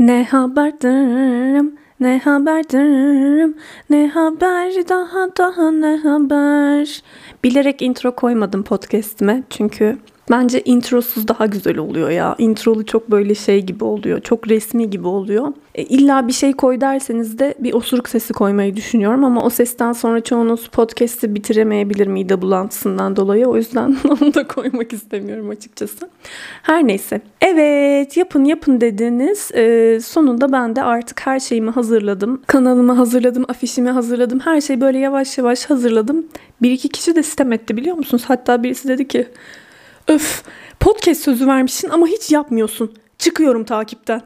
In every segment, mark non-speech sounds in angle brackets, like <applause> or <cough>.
Ne haberdim, ne haberdim, ne haber daha daha ne haber. Bilerek intro koymadım podcast'ime çünkü Bence introsuz daha güzel oluyor ya. Introlu çok böyle şey gibi oluyor. Çok resmi gibi oluyor. E, illa bir şey koy derseniz de bir osuruk sesi koymayı düşünüyorum ama o sesten sonra çoğunuz podcast'i bitiremeyebilir mide bulantısından dolayı. O yüzden <laughs> onu da koymak istemiyorum açıkçası. Her neyse. Evet yapın yapın dediniz. E, sonunda ben de artık her şeyimi hazırladım. Kanalımı hazırladım, afişimi hazırladım. Her şeyi böyle yavaş yavaş hazırladım. Bir iki kişi de sistem etti biliyor musunuz? Hatta birisi dedi ki Öf podcast sözü vermişsin ama hiç yapmıyorsun. Çıkıyorum takipten.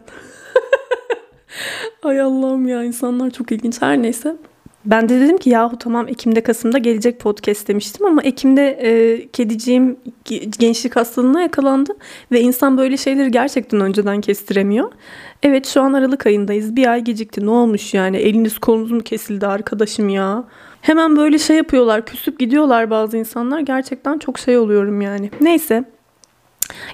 <laughs> Ay Allah'ım ya insanlar çok ilginç. Her neyse. Ben de dedim ki yahu tamam Ekim'de Kasım'da gelecek podcast demiştim ama Ekim'de e, kediciğim gençlik hastalığına yakalandı ve insan böyle şeyleri gerçekten önceden kestiremiyor. Evet şu an Aralık ayındayız. Bir ay gecikti. Ne olmuş yani? Eliniz kolunuz mu kesildi arkadaşım ya? Hemen böyle şey yapıyorlar, küsüp gidiyorlar bazı insanlar. Gerçekten çok şey oluyorum yani. Neyse.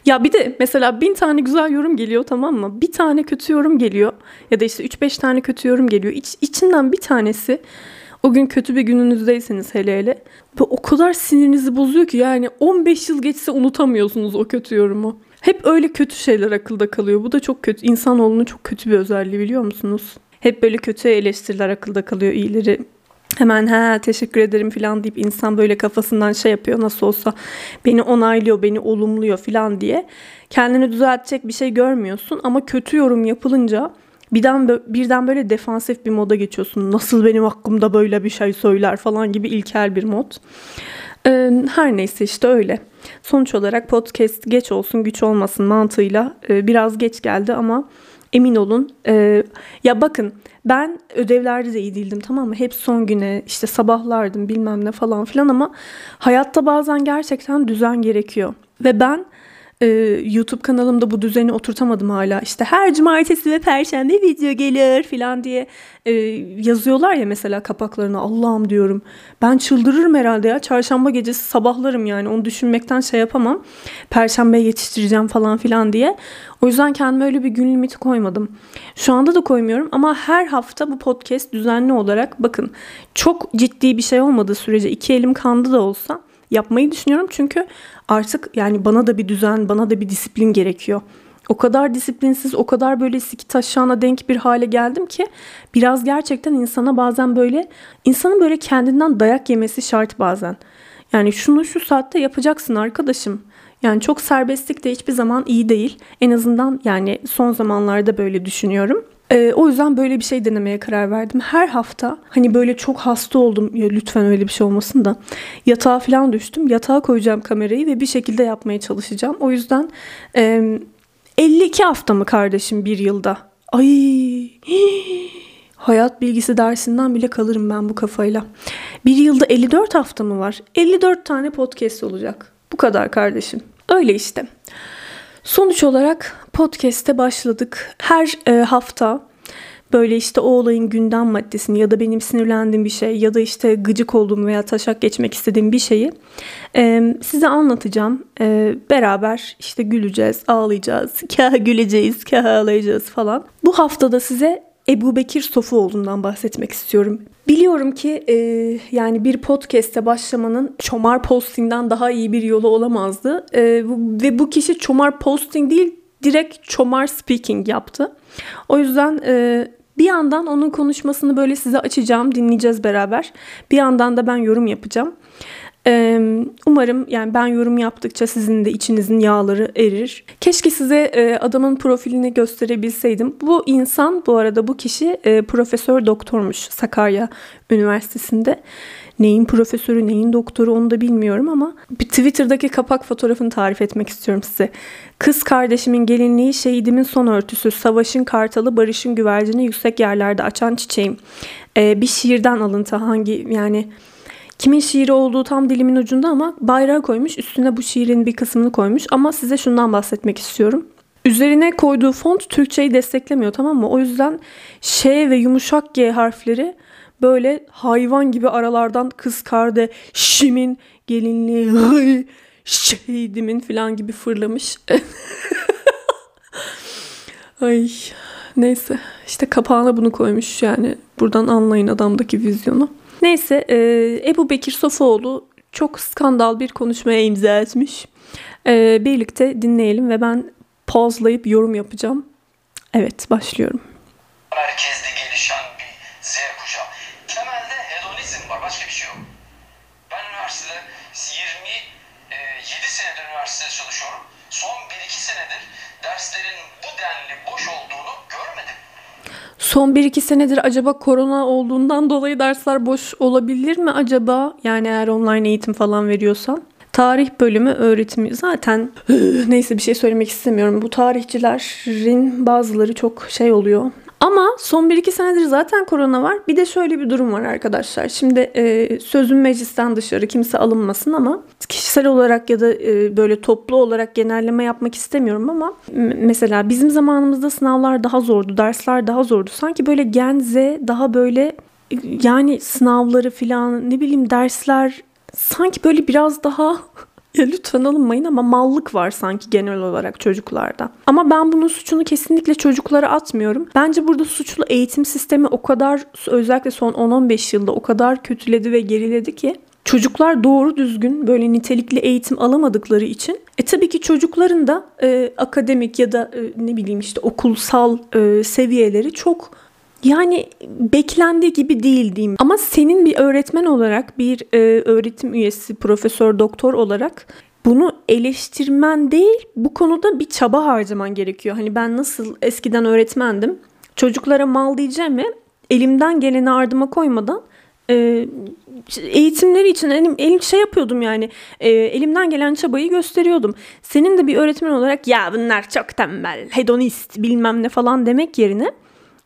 Ya bir de mesela bin tane güzel yorum geliyor tamam mı? Bir tane kötü yorum geliyor. Ya da işte 3-5 tane kötü yorum geliyor. İç, içinden bir tanesi o gün kötü bir gününüzdeyseniz hele hele. Ve o kadar sinirinizi bozuyor ki yani 15 yıl geçse unutamıyorsunuz o kötü yorumu. Hep öyle kötü şeyler akılda kalıyor. Bu da çok kötü. İnsanoğlunun çok kötü bir özelliği biliyor musunuz? Hep böyle kötü eleştiriler akılda kalıyor. iyileri hemen ha teşekkür ederim falan deyip insan böyle kafasından şey yapıyor nasıl olsa beni onaylıyor beni olumluyor falan diye. Kendini düzeltecek bir şey görmüyorsun ama kötü yorum yapılınca birden birden böyle defansif bir moda geçiyorsun. Nasıl benim hakkımda böyle bir şey söyler falan gibi ilkel bir mod. Ee, her neyse işte öyle. Sonuç olarak podcast geç olsun güç olmasın mantığıyla biraz geç geldi ama emin olun e, ya bakın ben ödevlerde de iyi değildim tamam mı? Hep son güne işte sabahlardım bilmem ne falan filan ama hayatta bazen gerçekten düzen gerekiyor. Ve ben e, YouTube kanalımda bu düzeni oturtamadım hala. İşte her cumartesi ve perşembe video gelir falan diye e, yazıyorlar ya mesela kapaklarına. Allah'ım diyorum. Ben çıldırırım herhalde ya. Çarşamba gecesi sabahlarım yani. Onu düşünmekten şey yapamam. Perşembe yetiştireceğim falan filan diye. O yüzden kendime öyle bir gün limiti koymadım. Şu anda da koymuyorum ama her hafta bu podcast düzenli olarak bakın çok ciddi bir şey olmadığı sürece iki elim kandı da olsa yapmayı düşünüyorum. Çünkü artık yani bana da bir düzen, bana da bir disiplin gerekiyor. O kadar disiplinsiz, o kadar böyle siki taşağına denk bir hale geldim ki biraz gerçekten insana bazen böyle insanın böyle kendinden dayak yemesi şart bazen. Yani şunu şu saatte yapacaksın arkadaşım. Yani çok serbestlik de hiçbir zaman iyi değil. En azından yani son zamanlarda böyle düşünüyorum. Ee, o yüzden böyle bir şey denemeye karar verdim. Her hafta hani böyle çok hasta oldum. Ya lütfen öyle bir şey olmasın da. Yatağa falan düştüm. Yatağa koyacağım kamerayı ve bir şekilde yapmaya çalışacağım. O yüzden e, 52 hafta mı kardeşim bir yılda? Ay <gasps> Hayat bilgisi dersinden bile kalırım ben bu kafayla. Bir yılda 54 hafta mı var? 54 tane podcast olacak. Bu kadar kardeşim. Öyle işte. Sonuç olarak podcast'e başladık. Her e, hafta böyle işte o olayın gündem maddesini ya da benim sinirlendiğim bir şey ya da işte gıcık olduğum veya taşak geçmek istediğim bir şeyi e, size anlatacağım. E, beraber işte güleceğiz, ağlayacağız, <laughs> kah güleceğiz, kah ağlayacağız falan. Bu haftada size Ebu Bekir Sofuoğlu'ndan bahsetmek istiyorum. Biliyorum ki e, yani bir podcast'e başlamanın çomar posting'den daha iyi bir yolu olamazdı. E, ve bu kişi çomar posting değil direkt çomar speaking yaptı. O yüzden e, bir yandan onun konuşmasını böyle size açacağım, dinleyeceğiz beraber. Bir yandan da ben yorum yapacağım. Umarım yani ben yorum yaptıkça sizin de içinizin yağları erir. Keşke size adamın profilini gösterebilseydim. Bu insan bu arada bu kişi profesör doktormuş Sakarya Üniversitesi'nde. Neyin profesörü, neyin doktoru onu da bilmiyorum ama Twitter'daki kapak fotoğrafını tarif etmek istiyorum size. Kız kardeşimin gelinliği, şehidimin son örtüsü, savaşın kartalı, barışın güvercini yüksek yerlerde açan çiçeğim. bir şiirden alıntı hangi yani Kimin şiiri olduğu tam dilimin ucunda ama bayrağı koymuş. Üstüne bu şiirin bir kısmını koymuş. Ama size şundan bahsetmek istiyorum. Üzerine koyduğu font Türkçeyi desteklemiyor tamam mı? O yüzden Ş ve yumuşak G harfleri böyle hayvan gibi aralardan kız karde şimin gelinliği şehidimin falan gibi fırlamış. <laughs> Ay Neyse işte kapağına bunu koymuş yani buradan anlayın adamdaki vizyonu. Neyse e, Ebu Bekir Sofoğlu çok skandal bir konuşmaya imza etmiş. E, birlikte dinleyelim ve ben pauzlayıp yorum yapacağım. Evet başlıyorum. Merkezde gelişen bir Z Son 1-2 senedir acaba korona olduğundan dolayı dersler boş olabilir mi acaba? Yani eğer online eğitim falan veriyorsan. Tarih bölümü öğretimi zaten <sighs> neyse bir şey söylemek istemiyorum. Bu tarihçilerin bazıları çok şey oluyor. Ama son 1-2 senedir zaten korona var. Bir de şöyle bir durum var arkadaşlar. Şimdi e, sözüm meclisten dışarı kimse alınmasın ama kişisel olarak ya da e, böyle toplu olarak genelleme yapmak istemiyorum ama mesela bizim zamanımızda sınavlar daha zordu, dersler daha zordu. Sanki böyle Gen Z daha böyle yani sınavları filan ne bileyim dersler sanki böyle biraz daha ya lütfen alınmayın ama mallık var sanki genel olarak çocuklarda. Ama ben bunun suçunu kesinlikle çocuklara atmıyorum. Bence burada suçlu eğitim sistemi o kadar özellikle son 10-15 yılda o kadar kötüledi ve geriledi ki Çocuklar doğru düzgün böyle nitelikli eğitim alamadıkları için e tabii ki çocukların da e, akademik ya da e, ne bileyim işte okulsal e, seviyeleri çok yani beklendiği gibi değil diyeyim. Ama senin bir öğretmen olarak, bir e, öğretim üyesi, profesör, doktor olarak bunu eleştirmen değil, bu konuda bir çaba harcaman gerekiyor. Hani ben nasıl eskiden öğretmendim, çocuklara mal diyeceğimi elimden geleni ardıma koymadan e, eğitimleri için elim, elim şey yapıyordum yani e, elimden gelen çabayı gösteriyordum. Senin de bir öğretmen olarak ya bunlar çok tembel, hedonist bilmem ne falan demek yerine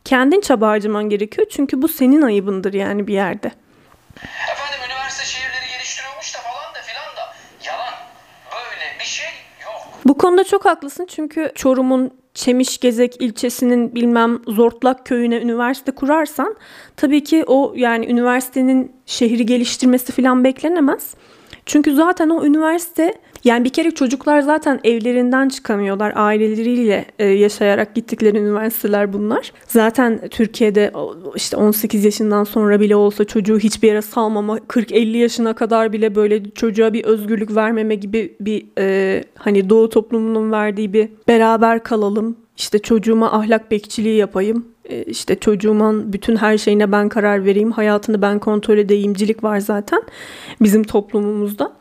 kendin çaba harcaman gerekiyor. Çünkü bu senin ayıbındır yani bir yerde. Efendim üniversite şehirleri geliştiriyormuş da falan da filan da yalan. Böyle bir şey yok. Bu konuda çok haklısın çünkü Çorum'un Çemişgezek ilçesinin bilmem Zortlak köyüne üniversite kurarsan tabii ki o yani üniversitenin şehri geliştirmesi falan beklenemez. Çünkü zaten o üniversite yani bir kere çocuklar zaten evlerinden çıkamıyorlar. Aileleriyle e, yaşayarak gittikleri üniversiteler bunlar. Zaten Türkiye'de işte 18 yaşından sonra bile olsa çocuğu hiçbir yere salmama, 40-50 yaşına kadar bile böyle çocuğa bir özgürlük vermeme gibi bir e, hani doğu toplumunun verdiği bir beraber kalalım. İşte çocuğuma ahlak bekçiliği yapayım işte çocuğumun bütün her şeyine ben karar vereyim, hayatını ben kontrol edeyimcilik var zaten bizim toplumumuzda.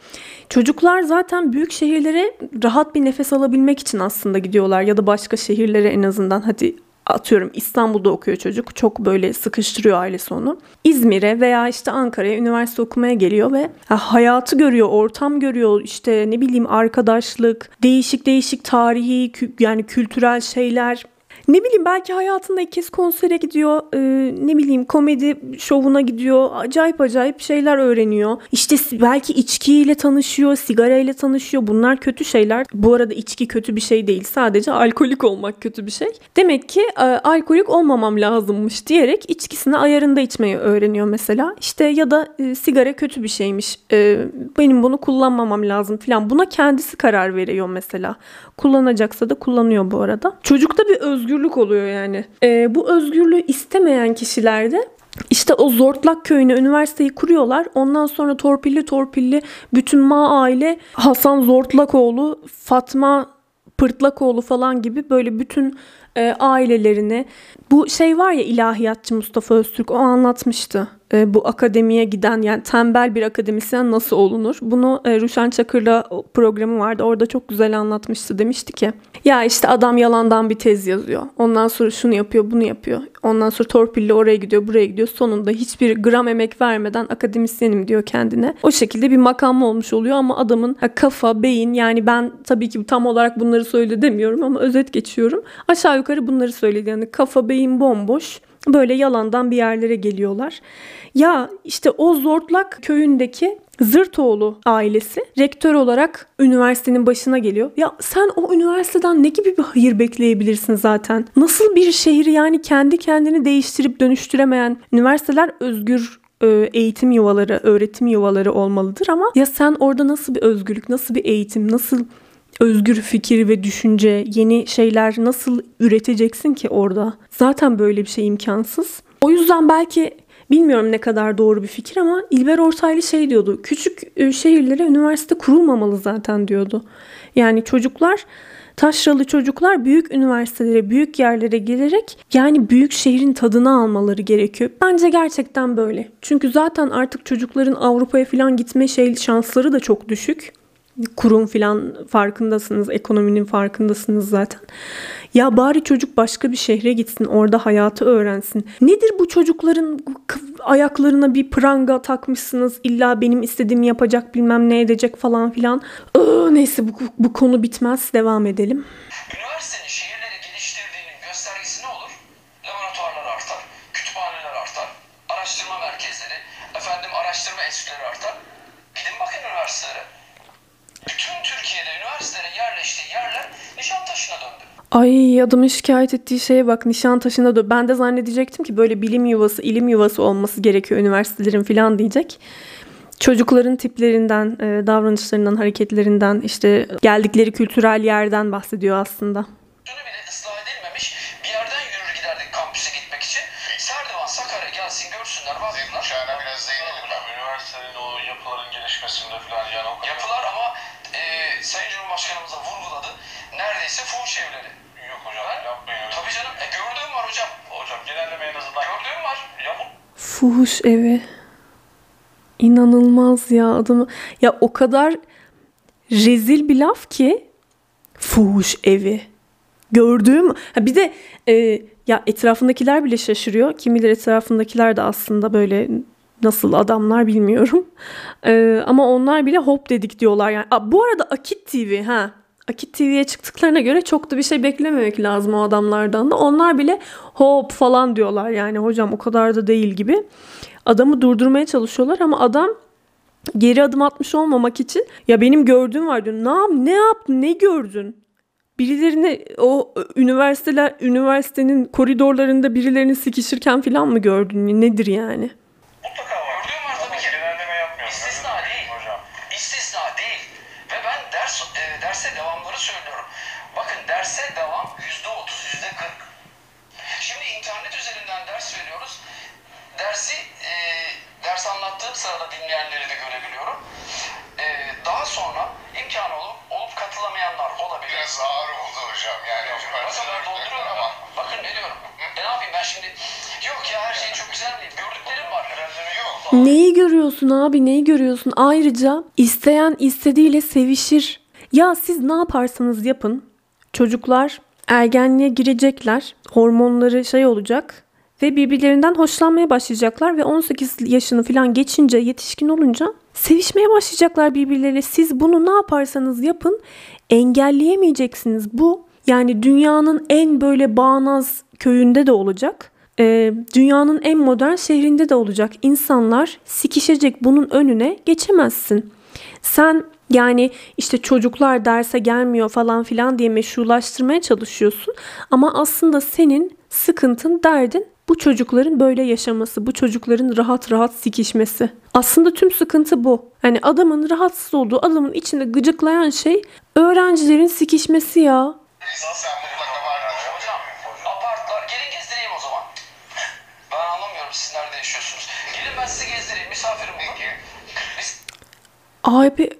Çocuklar zaten büyük şehirlere rahat bir nefes alabilmek için aslında gidiyorlar ya da başka şehirlere en azından hadi atıyorum İstanbul'da okuyor çocuk. Çok böyle sıkıştırıyor ailesi onu. İzmir'e veya işte Ankara'ya üniversite okumaya geliyor ve hayatı görüyor, ortam görüyor. işte ne bileyim arkadaşlık, değişik değişik tarihi yani kültürel şeyler ne bileyim belki hayatında ilk kez konsere gidiyor. E, ne bileyim komedi şovuna gidiyor. Acayip acayip şeyler öğreniyor. İşte belki içkiyle tanışıyor, sigarayla tanışıyor. Bunlar kötü şeyler. Bu arada içki kötü bir şey değil. Sadece alkolik olmak kötü bir şey. Demek ki e, alkolik olmamam lazımmış diyerek içkisini ayarında içmeyi öğreniyor mesela. İşte ya da e, sigara kötü bir şeymiş. E, benim bunu kullanmamam lazım falan. Buna kendisi karar veriyor mesela. Kullanacaksa da kullanıyor bu arada. Çocukta bir özgürlük oluyor yani. E, bu özgürlüğü istemeyen kişilerde işte o Zortlak köyüne üniversiteyi kuruyorlar. Ondan sonra torpilli torpilli bütün ma aile Hasan Zortlakoğlu, Fatma Pırtlakoğlu falan gibi böyle bütün e, ailelerini bu şey var ya ilahiyatçı Mustafa Öztürk o anlatmıştı. E, bu akademiye giden yani tembel bir akademisyen nasıl olunur? Bunu e, Ruşen Çakır'la programı vardı. Orada çok güzel anlatmıştı. Demişti ki ya işte adam yalandan bir tez yazıyor. Ondan sonra şunu yapıyor, bunu yapıyor. Ondan sonra torpille oraya gidiyor, buraya gidiyor. Sonunda hiçbir gram emek vermeden akademisyenim diyor kendine. O şekilde bir makam olmuş oluyor ama adamın kafa, beyin yani ben tabii ki tam olarak bunları söyle demiyorum ama özet geçiyorum. Aşağı yukarı bunları söyledi. Yani kafa, beyin bomboş böyle yalandan bir yerlere geliyorlar. Ya işte o Zortlak köyündeki Zırtoğlu ailesi rektör olarak üniversitenin başına geliyor. Ya sen o üniversiteden ne gibi bir hayır bekleyebilirsin zaten? Nasıl bir şehri yani kendi kendini değiştirip dönüştüremeyen üniversiteler özgür e, eğitim yuvaları, öğretim yuvaları olmalıdır ama ya sen orada nasıl bir özgürlük, nasıl bir eğitim, nasıl özgür fikir ve düşünce, yeni şeyler nasıl üreteceksin ki orada? Zaten böyle bir şey imkansız. O yüzden belki bilmiyorum ne kadar doğru bir fikir ama İlber Ortaylı şey diyordu. Küçük e, şehirlere üniversite kurulmamalı zaten diyordu. Yani çocuklar taşralı çocuklar büyük üniversitelere, büyük yerlere gelerek yani büyük şehrin tadını almaları gerekiyor. Bence gerçekten böyle. Çünkü zaten artık çocukların Avrupa'ya falan gitme şey şansları da çok düşük kurum filan farkındasınız, ekonominin farkındasınız zaten. Ya bari çocuk başka bir şehre gitsin, orada hayatı öğrensin. Nedir bu çocukların ayaklarına bir pranga takmışsınız, illa benim istediğimi yapacak bilmem ne edecek falan filan. Iı, neyse bu, bu konu bitmez, devam edelim. Üniversitenin Ay adamın şikayet ettiği şeye bak Nişantaşı'na dön. Ben de zannedecektim ki böyle bilim yuvası, ilim yuvası olması gerekiyor üniversitelerin falan diyecek. Çocukların tiplerinden, e, davranışlarından, hareketlerinden, işte geldikleri kültürel yerden bahsediyor aslında. Şunu bile ıslah edilmemiş bir yerden yürür giderdik kampüse gitmek için. Serdivan, Sakarya gelsin görsünler, baksınlar. Uçağına biraz değinelim mi? Üniversitenin o yapıların gelişmesinde falan yani o kadar. Yapılar ama e, Sayın Cumhurbaşkanımız da vurguladı. Neredeyse fuhuş evleri. Yok hocam Ben- yapmayın öyle. Tabii canım. E, gördüğüm var hocam. Hocam genelleme en azından. Gördüğüm var. Ya bu Fuhuş evi. İnanılmaz ya adamı. Ya o kadar rezil bir laf ki fuhuş evi. Gördüğüm ha bir de e, ya etrafındakiler bile şaşırıyor. Kim bilir etrafındakiler de aslında böyle nasıl adamlar bilmiyorum. <laughs> E, ama onlar bile hop dedik diyorlar yani. Aa, bu arada Akit TV ha Akit TV'ye çıktıklarına göre çok da bir şey beklememek lazım o adamlardan da. Onlar bile hop falan diyorlar yani hocam o kadar da değil gibi. Adamı durdurmaya çalışıyorlar ama adam geri adım atmış olmamak için ya benim gördüğüm var diyor. Ne, ne yaptın ne gördün? Birilerini o üniversiteler üniversitenin koridorlarında birilerini sikişirken falan mı gördün? Nedir yani? Biraz ağır oldu hocam. Yani Bakın ben üniversiteler dolduruyorum ama. Bakın ne diyorum. E ne yapayım ben şimdi? Yok ya her şey çok güzel değil. Gördüklerim var. Yok. Neyi görüyorsun abi neyi görüyorsun? Ayrıca isteyen istediğiyle sevişir. Ya siz ne yaparsanız yapın. Çocuklar ergenliğe girecekler. Hormonları şey olacak. Ve birbirlerinden hoşlanmaya başlayacaklar. Ve 18 yaşını falan geçince yetişkin olunca sevişmeye başlayacaklar birbirleriyle. Siz bunu ne yaparsanız yapın engelleyemeyeceksiniz. Bu yani dünyanın en böyle bağnaz köyünde de olacak. Ee, dünyanın en modern şehrinde de olacak. İnsanlar sikişecek bunun önüne geçemezsin. Sen yani işte çocuklar derse gelmiyor falan filan diye meşrulaştırmaya çalışıyorsun. Ama aslında senin sıkıntın, derdin bu çocukların böyle yaşaması, bu çocukların rahat rahat sikişmesi. Aslında tüm sıkıntı bu. Yani adamın rahatsız olduğu, adamın içinde gıcıklayan şey öğrencilerin sikişmesi ya. Sen mutlaka vardır. Hocam apartlar gelin gezdireyim o zaman. Ben anlamıyorum siz nerede yaşıyorsunuz. Gelin ben sizi gezdireyim misafirim olun. Peki. Biz Abi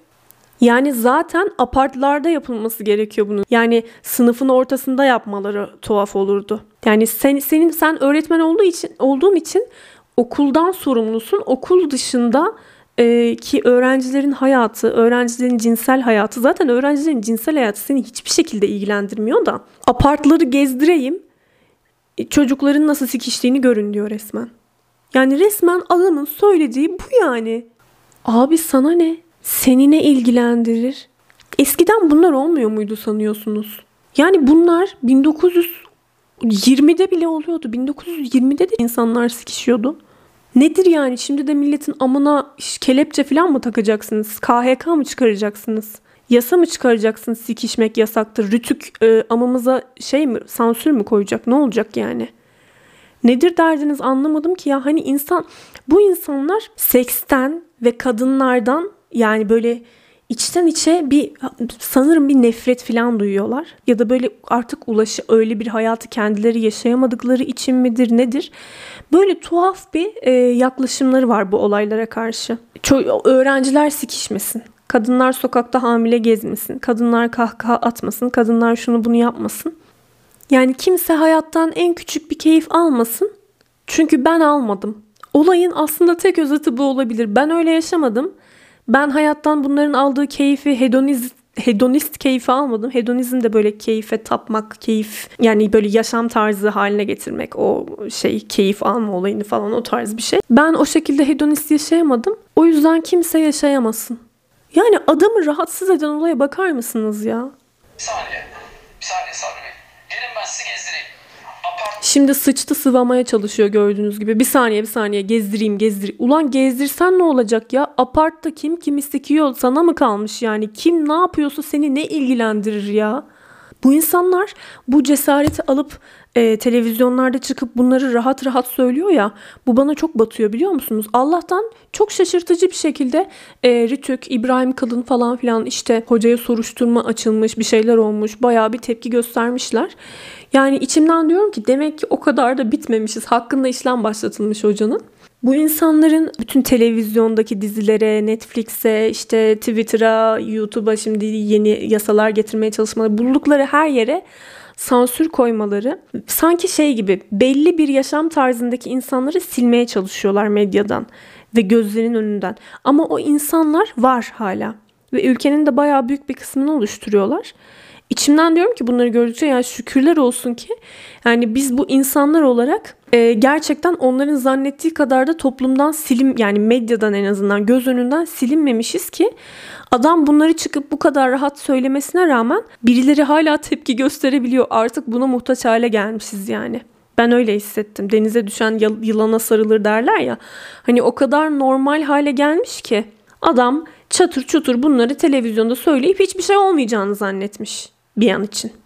yani zaten apartlarda yapılması gerekiyor bunun. Yani sınıfın ortasında yapmaları tuhaf olurdu. Yani sen, senin sen öğretmen olduğu için olduğun için okuldan sorumlusun. Okul dışında e, ki öğrencilerin hayatı, öğrencilerin cinsel hayatı zaten öğrencilerin cinsel hayatı seni hiçbir şekilde ilgilendirmiyor da apartları gezdireyim e, çocukların nasıl sikiştiğini görün diyor resmen. Yani resmen adamın söylediği bu yani. Abi sana ne? Seni ne ilgilendirir? Eskiden bunlar olmuyor muydu sanıyorsunuz? Yani bunlar 1920'de bile oluyordu. 1920'de de insanlar sikişiyordu. Nedir yani? Şimdi de milletin amına kelepçe falan mı takacaksınız? KHK mı çıkaracaksınız? Yasa mı çıkaracaksınız? Sikişmek yasaktır. Rütük e, amamıza şey mi sansür mü koyacak? Ne olacak yani? Nedir derdiniz anlamadım ki ya. Hani insan bu insanlar seksten ve kadınlardan yani böyle içten içe bir sanırım bir nefret falan duyuyorlar. Ya da böyle artık ulaşı öyle bir hayatı kendileri yaşayamadıkları için midir nedir? Böyle tuhaf bir e, yaklaşımları var bu olaylara karşı. Ço- öğrenciler sikişmesin. Kadınlar sokakta hamile gezmesin. Kadınlar kahkaha atmasın. Kadınlar şunu bunu yapmasın. Yani kimse hayattan en küçük bir keyif almasın. Çünkü ben almadım. Olayın aslında tek özeti bu olabilir. Ben öyle yaşamadım. Ben hayattan bunların aldığı keyfi hedonist hedonist keyfi almadım. Hedonizm de böyle keyfe tapmak, keyif yani böyle yaşam tarzı haline getirmek. O şey keyif alma olayını falan o tarz bir şey. Ben o şekilde hedonist yaşayamadım. O yüzden kimse yaşayamasın. Yani adamı rahatsız eden olaya bakar mısınız ya? Bir saniye. Bir saniye Sabri. Gelin ben sizi gezdireyim. Şimdi sıçtı sıvamaya çalışıyor gördüğünüz gibi. Bir saniye bir saniye gezdireyim gezdir. Ulan gezdirsen ne olacak ya? Apartta kim kimi sikiyor sana mı kalmış yani? Kim ne yapıyorsa seni ne ilgilendirir ya? Bu insanlar bu cesareti alıp e, televizyonlarda çıkıp bunları rahat rahat söylüyor ya. Bu bana çok batıyor biliyor musunuz? Allah'tan çok şaşırtıcı bir şekilde e, Ritük, İbrahim Kalın falan filan işte hocaya soruşturma açılmış bir şeyler olmuş. Bayağı bir tepki göstermişler. Yani içimden diyorum ki demek ki o kadar da bitmemişiz. Hakkında işlem başlatılmış hocanın. Bu insanların bütün televizyondaki dizilere, Netflix'e, işte Twitter'a, YouTube'a şimdi yeni yasalar getirmeye çalışmaları, buldukları her yere sansür koymaları sanki şey gibi belli bir yaşam tarzındaki insanları silmeye çalışıyorlar medyadan ve gözlerinin önünden. Ama o insanlar var hala ve ülkenin de bayağı büyük bir kısmını oluşturuyorlar. İçimden diyorum ki bunları gördükçe ya şükürler olsun ki yani biz bu insanlar olarak e, gerçekten onların zannettiği kadar da toplumdan silim yani medyadan en azından göz önünden silinmemişiz ki adam bunları çıkıp bu kadar rahat söylemesine rağmen birileri hala tepki gösterebiliyor. Artık buna muhtaç hale gelmişiz yani. Ben öyle hissettim. Denize düşen yılana sarılır derler ya. Hani o kadar normal hale gelmiş ki adam çatır çutur bunları televizyonda söyleyip hiçbir şey olmayacağını zannetmiş bir an için.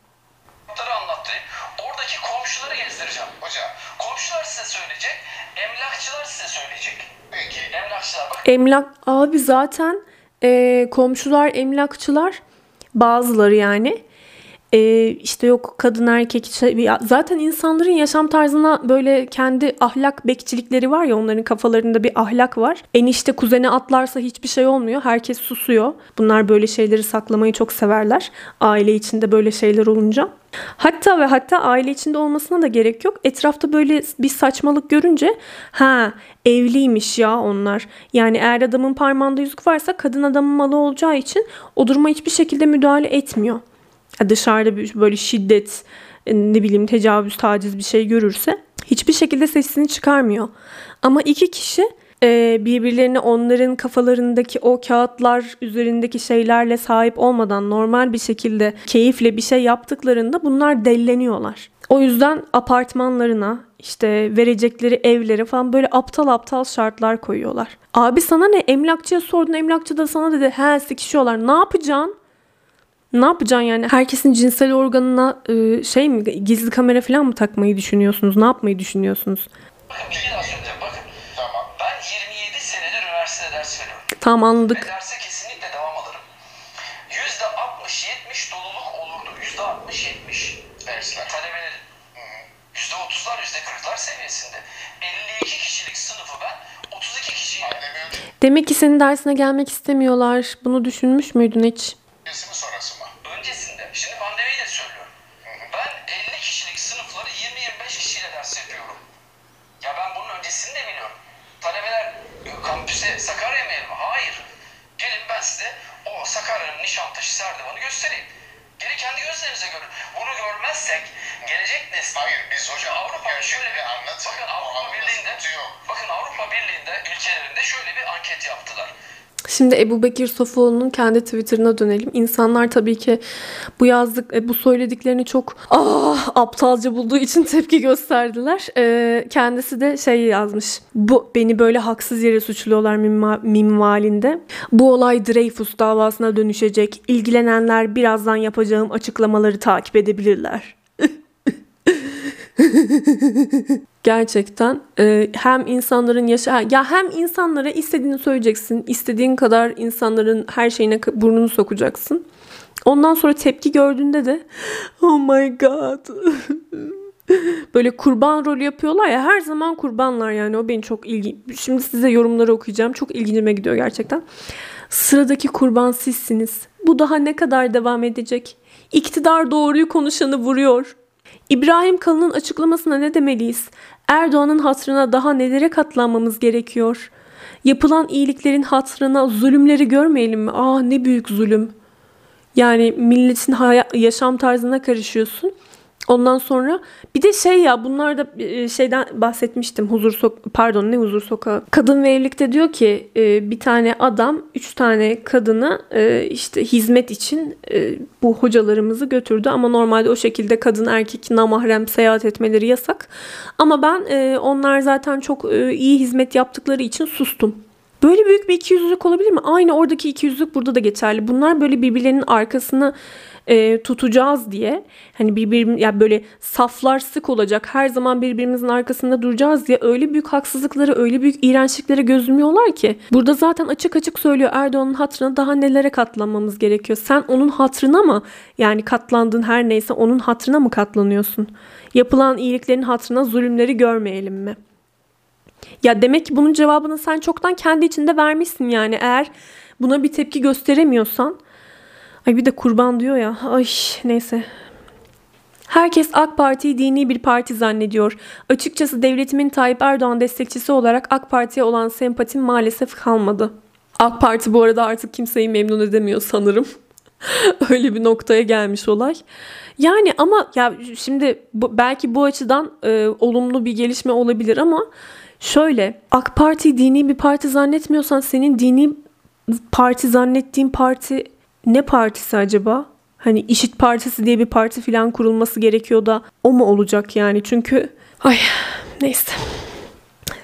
anlattırayım. Oradaki komşuları gezdireceğim hoca. Komşular size söyleyecek. Emlakçılar size söyleyecek. Peki. Emlakçılar bak. Emlak abi zaten e, komşular emlakçılar bazıları yani e, işte yok kadın erkek işte, zaten insanların yaşam tarzına böyle kendi ahlak bekçilikleri var ya onların kafalarında bir ahlak var. Enişte kuzene atlarsa hiçbir şey olmuyor. Herkes susuyor. Bunlar böyle şeyleri saklamayı çok severler. Aile içinde böyle şeyler olunca. Hatta ve hatta aile içinde olmasına da gerek yok. Etrafta böyle bir saçmalık görünce ha evliymiş ya onlar. Yani eğer adamın parmağında yüzük varsa kadın adamın malı olacağı için o duruma hiçbir şekilde müdahale etmiyor dışarıda böyle şiddet e, ne bileyim tecavüz taciz bir şey görürse hiçbir şekilde sesini çıkarmıyor. Ama iki kişi e, birbirlerine onların kafalarındaki o kağıtlar üzerindeki şeylerle sahip olmadan normal bir şekilde keyifle bir şey yaptıklarında bunlar delleniyorlar. O yüzden apartmanlarına işte verecekleri evlere falan böyle aptal aptal şartlar koyuyorlar. Abi sana ne emlakçıya sordun emlakçı da sana dedi he sikişiyorlar ne yapacaksın? Ne yapacaksın yani? Herkesin cinsel organına e, şey mi gizli kamera falan mı takmayı düşünüyorsunuz? Ne yapmayı düşünüyorsunuz? Bir daha söyleyeceğim bakın. Tamam. Ben 27 senedir üniversitede ders veriyorum. Tamam anladık. Ve derse kesinlikle devam alırım. %60-70 doluluk olurdu. %60-70 dersler. Talebelerin. %30'lar %40'lar seviyesinde. 52 kişilik sınıfı ben 32 kişiyle. Demek ki senin dersine gelmek istemiyorlar. Bunu düşünmüş müydün hiç? Öncesi mi sonrası mı? Öncesinde. Şimdi pandemiyi de söylüyorum. Ben 50 kişilik sınıfları 20-25 kişiyle ders yapıyorum. Ya ben bunun öncesini de biliyorum. Talebeler e, kampüse Sakarya mı mi? Hayır. Gelin ben size o Sakarya'nın Nişantaşı Serdivan'ı göstereyim. Geri kendi gözlerinize görün. Bunu görmezsek gelecek nesil. Hayır biz hocam Avrupa'da şöyle bir anlat. bakın Avrupa Birliği'nde bakın Avrupa Birliği'nde ülkelerinde şöyle bir anket yaptılar. Şimdi Ebu Bekir Sofuoğlu'nun kendi Twitter'ına dönelim. İnsanlar tabii ki bu yazdık, e, bu söylediklerini çok ah, aptalca bulduğu için <laughs> tepki gösterdiler. Ee, kendisi de şey yazmış. Bu beni böyle haksız yere suçluyorlar minvalinde. Bu olay Dreyfus davasına dönüşecek. İlgilenenler birazdan yapacağım açıklamaları takip edebilirler. <laughs> Gerçekten e, hem insanların yaşa ya hem insanlara istediğini söyleyeceksin, istediğin kadar insanların her şeyine burnunu sokacaksın. Ondan sonra tepki gördüğünde de oh my god <laughs> böyle kurban rolü yapıyorlar ya her zaman kurbanlar yani o beni çok ilgi. Şimdi size yorumları okuyacağım. Çok ilgincime gidiyor gerçekten. Sıradaki kurban sizsiniz. Bu daha ne kadar devam edecek? İktidar doğruyu konuşanı vuruyor. İbrahim Kalın'ın açıklamasına ne demeliyiz? Erdoğan'ın hatrına daha nelere katlanmamız gerekiyor? Yapılan iyiliklerin hatrına zulümleri görmeyelim mi? Ah ne büyük zulüm. Yani milletin yaşam tarzına karışıyorsun. Ondan sonra bir de şey ya bunlar da e, şeyden bahsetmiştim. Huzur sok pardon ne huzur sokağı. Kadın ve evlilikte diyor ki e, bir tane adam üç tane kadını e, işte hizmet için bu hocalarımızı götürdü ama normalde o şekilde kadın erkek namahrem seyahat etmeleri yasak. Ama ben onlar zaten çok iyi hizmet yaptıkları için sustum. Böyle büyük bir ikiyüzlülük olabilir mi? Aynı oradaki ikiyüzlülük burada da geçerli. Bunlar böyle birbirlerinin arkasını e, tutacağız diye hani birbirim ya böyle saflar sık olacak her zaman birbirimizin arkasında duracağız diye öyle büyük haksızlıkları öyle büyük iğrençliklere gözümüyorlar ki burada zaten açık açık söylüyor Erdoğan'ın hatırına daha nelere katlanmamız gerekiyor. Sen onun hatırına mı yani katlandığın her neyse onun hatırına mı katlanıyorsun? Yapılan iyiliklerin hatırına zulümleri görmeyelim mi? Ya demek ki bunun cevabını sen çoktan kendi içinde vermişsin yani eğer buna bir tepki gösteremiyorsan Ay bir de kurban diyor ya. Ay neyse. Herkes AK Parti'yi dini bir parti zannediyor. Açıkçası devletimin Tayyip Erdoğan destekçisi olarak AK Parti'ye olan sempatim maalesef kalmadı. AK Parti bu arada artık kimseyi memnun edemiyor sanırım. <laughs> Öyle bir noktaya gelmiş olay. Yani ama ya şimdi bu, belki bu açıdan e, olumlu bir gelişme olabilir ama şöyle AK Parti dini bir parti zannetmiyorsan senin dini parti zannettiğin parti ne partisi acaba? Hani İşit Partisi diye bir parti falan kurulması gerekiyor da o mu olacak yani? Çünkü ay neyse.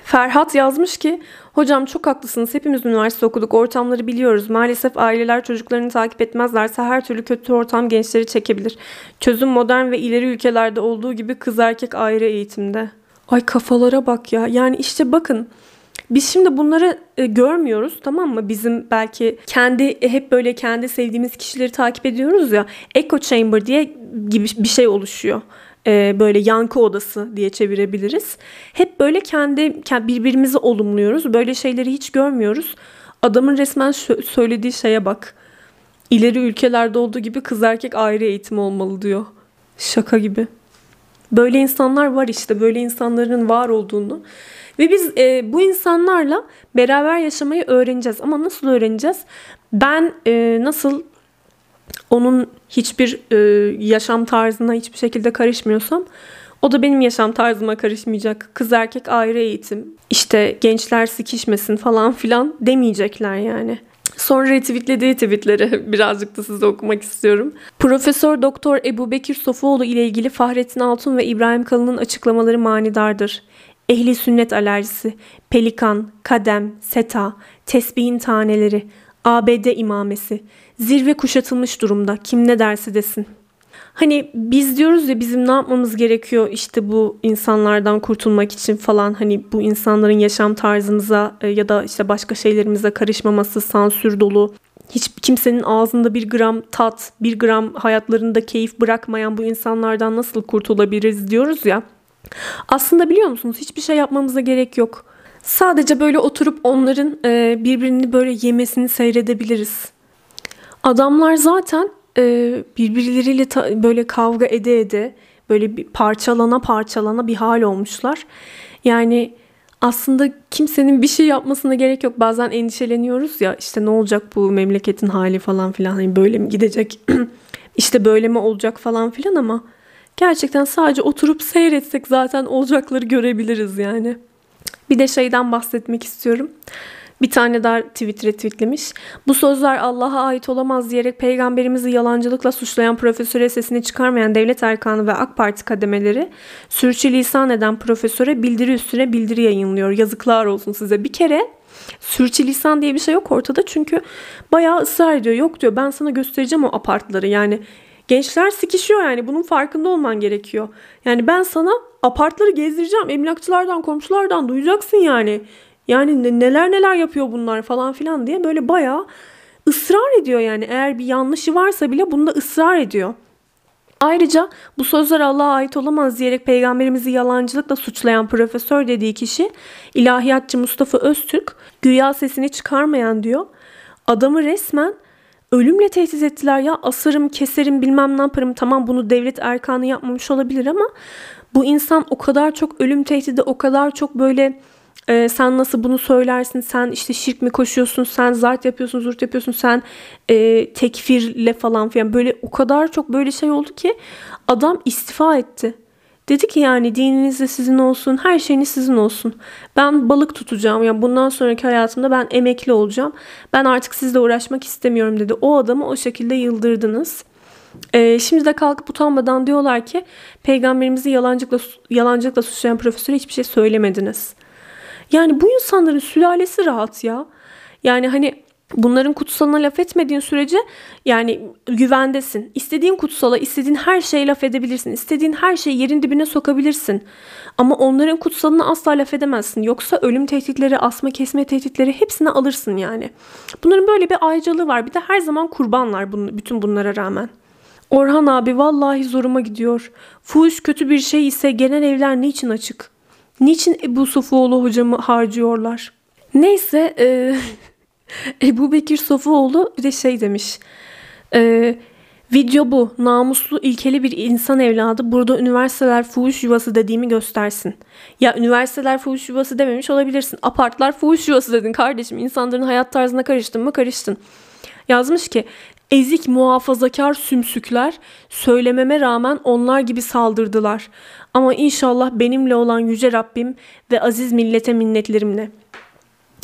Ferhat yazmış ki Hocam çok haklısınız. Hepimiz üniversite okuduk. Ortamları biliyoruz. Maalesef aileler çocuklarını takip etmezlerse her türlü kötü ortam gençleri çekebilir. Çözüm modern ve ileri ülkelerde olduğu gibi kız erkek ayrı eğitimde. Ay kafalara bak ya. Yani işte bakın biz şimdi bunları e, görmüyoruz tamam mı? Bizim belki kendi e, hep böyle kendi sevdiğimiz kişileri takip ediyoruz ya. Echo chamber diye gibi bir şey oluşuyor. E, böyle yankı odası diye çevirebiliriz. Hep böyle kendi birbirimizi olumluyoruz. Böyle şeyleri hiç görmüyoruz. Adamın resmen söylediği şeye bak. İleri ülkelerde olduğu gibi kız erkek ayrı eğitim olmalı diyor. Şaka gibi. Böyle insanlar var işte. Böyle insanların var olduğunu ve biz e, bu insanlarla beraber yaşamayı öğreneceğiz. Ama nasıl öğreneceğiz? Ben e, nasıl onun hiçbir e, yaşam tarzına hiçbir şekilde karışmıyorsam o da benim yaşam tarzıma karışmayacak. Kız erkek ayrı eğitim. İşte gençler sikişmesin falan filan demeyecekler yani. Sonra retweetlediği tweetleri <laughs> birazcık da size okumak istiyorum. Profesör Doktor Ebu Bekir Sofuoğlu ile ilgili Fahrettin Altun ve İbrahim Kalın'ın açıklamaları manidardır. Ehli sünnet alerjisi, pelikan, kadem, seta, tesbihin taneleri, ABD imamesi, zirve kuşatılmış durumda kim ne derse desin. Hani biz diyoruz ya bizim ne yapmamız gerekiyor işte bu insanlardan kurtulmak için falan hani bu insanların yaşam tarzımıza e, ya da işte başka şeylerimize karışmaması, sansür dolu, hiç kimsenin ağzında bir gram tat, bir gram hayatlarında keyif bırakmayan bu insanlardan nasıl kurtulabiliriz diyoruz ya. Aslında biliyor musunuz hiçbir şey yapmamıza gerek yok. Sadece böyle oturup onların e, birbirini böyle yemesini seyredebiliriz. Adamlar zaten e, birbirleriyle ta, böyle kavga ede ede böyle bir parçalana parçalana bir hal olmuşlar. Yani aslında kimsenin bir şey yapmasına gerek yok. Bazen endişeleniyoruz ya işte ne olacak bu memleketin hali falan filan hani böyle mi gidecek? <clears throat> işte böyle mi olacak falan filan ama Gerçekten sadece oturup seyretsek zaten olacakları görebiliriz yani. Bir de şeyden bahsetmek istiyorum. Bir tane daha tweet retweetlemiş. Bu sözler Allah'a ait olamaz diyerek peygamberimizi yalancılıkla suçlayan profesöre sesini çıkarmayan devlet erkanı ve AK Parti kademeleri sürçülisan eden profesöre bildiri üstüne bildiri yayınlıyor. Yazıklar olsun size. Bir kere sürçülisan diye bir şey yok ortada çünkü bayağı ısrar ediyor. Yok diyor ben sana göstereceğim o apartları yani Gençler sikişiyor yani bunun farkında olman gerekiyor. Yani ben sana apartları gezdireceğim. Emlakçılardan, komşulardan duyacaksın yani. Yani neler neler yapıyor bunlar falan filan diye böyle bayağı ısrar ediyor yani. Eğer bir yanlışı varsa bile bunda ısrar ediyor. Ayrıca bu sözler Allah'a ait olamaz diyerek peygamberimizi yalancılıkla suçlayan profesör dediği kişi ilahiyatçı Mustafa Öztürk güya sesini çıkarmayan diyor. Adamı resmen ölümle tehdit ettiler ya. Asarım keserim bilmem ne yaparım. Tamam bunu devlet erkanı yapmamış olabilir ama bu insan o kadar çok ölüm tehdidi o kadar çok böyle e, sen nasıl bunu söylersin sen işte şirk mi koşuyorsun sen zart yapıyorsun zurt yapıyorsun sen e, tekfirle falan filan. Böyle o kadar çok böyle şey oldu ki adam istifa etti. Dedi ki yani dininiz de sizin olsun, her şeyiniz sizin olsun. Ben balık tutacağım. Yani bundan sonraki hayatımda ben emekli olacağım. Ben artık sizle uğraşmak istemiyorum dedi. O adamı o şekilde yıldırdınız. Ee, şimdi de kalkıp utanmadan diyorlar ki peygamberimizi yalancılıkla, yalancılıkla suçlayan profesöre hiçbir şey söylemediniz. Yani bu insanların sülalesi rahat ya. Yani hani bunların kutsalına laf etmediğin sürece yani güvendesin. İstediğin kutsala, istediğin her şeye laf edebilirsin. İstediğin her şeyi yerin dibine sokabilirsin. Ama onların kutsalına asla laf edemezsin. Yoksa ölüm tehditleri, asma kesme tehditleri hepsini alırsın yani. Bunların böyle bir ayrıcalığı var. Bir de her zaman kurbanlar bütün bunlara rağmen. Orhan abi vallahi zoruma gidiyor. Fuhuş kötü bir şey ise genel evler niçin açık? Niçin Ebu Sofuoğlu hocamı harcıyorlar? Neyse e, <laughs> Ebu Bekir Sofuoğlu bir de şey demiş. E, video bu. Namuslu, ilkeli bir insan evladı burada üniversiteler fuhuş yuvası dediğimi göstersin. Ya üniversiteler fuhuş yuvası dememiş olabilirsin. Apartlar fuhuş yuvası dedin kardeşim. İnsanların hayat tarzına karıştın mı karıştın. Yazmış ki ezik muhafazakar sümsükler söylememe rağmen onlar gibi saldırdılar. Ama inşallah benimle olan yüce Rabbim ve aziz millete minnetlerimle.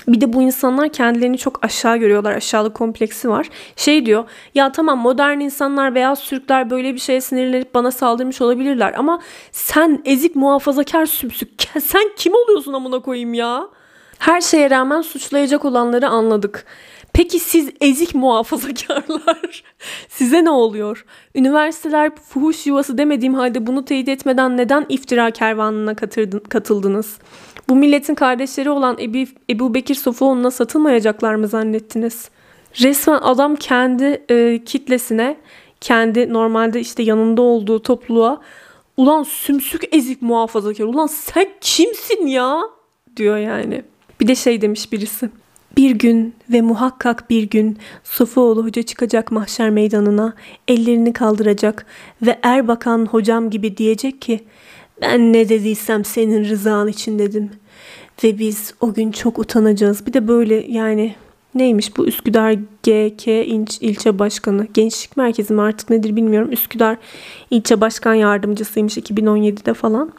Bir de bu insanlar kendilerini çok aşağı görüyorlar. Aşağılık kompleksi var. Şey diyor ya tamam modern insanlar veya Türkler böyle bir şeye sinirlenip bana saldırmış olabilirler. Ama sen ezik muhafazakar sümsük. <laughs> Sen kim oluyorsun amına koyayım ya? Her şeye rağmen suçlayacak olanları anladık. Peki siz ezik muhafazakarlar <laughs> size ne oluyor? Üniversiteler fuhuş yuvası demediğim halde bunu teyit etmeden neden iftira kervanına katıldınız? Bu milletin kardeşleri olan Ebu, Ebu Bekir Sofuoğlu'na satılmayacaklar mı zannettiniz? Resmen adam kendi e, kitlesine, kendi normalde işte yanında olduğu topluluğa ulan sümsük ezik muhafazakar ulan sen kimsin ya diyor yani. Bir de şey demiş birisi. Bir gün ve muhakkak bir gün Sofuoğlu Hoca çıkacak mahşer meydanına, ellerini kaldıracak ve Erbakan hocam gibi diyecek ki ben ne dediysem senin rızan için dedim. Ve biz o gün çok utanacağız. Bir de böyle yani neymiş bu Üsküdar GK ilçe başkanı. Gençlik merkezi mi artık nedir bilmiyorum. Üsküdar ilçe başkan yardımcısıymış 2017'de falan.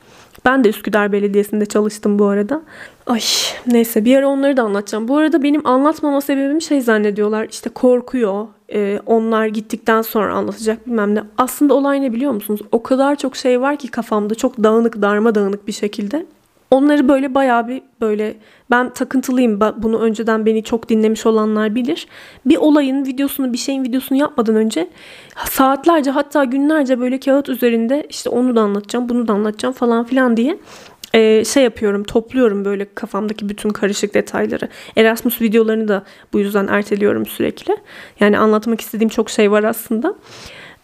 Ben de Üsküdar Belediyesi'nde çalıştım bu arada. Ay neyse bir ara onları da anlatacağım. Bu arada benim anlatmama sebebim şey zannediyorlar işte korkuyor. Ee, onlar gittikten sonra anlatacak bilmem ne. Aslında olay ne biliyor musunuz? O kadar çok şey var ki kafamda çok dağınık darma dağınık bir şekilde. Onları böyle bayağı bir böyle ben takıntılıyım. Bunu önceden beni çok dinlemiş olanlar bilir. Bir olayın videosunu bir şeyin videosunu yapmadan önce saatlerce hatta günlerce böyle kağıt üzerinde işte onu da anlatacağım bunu da anlatacağım falan filan diye e, şey yapıyorum topluyorum böyle kafamdaki bütün karışık detayları. Erasmus videolarını da bu yüzden erteliyorum sürekli. Yani anlatmak istediğim çok şey var aslında.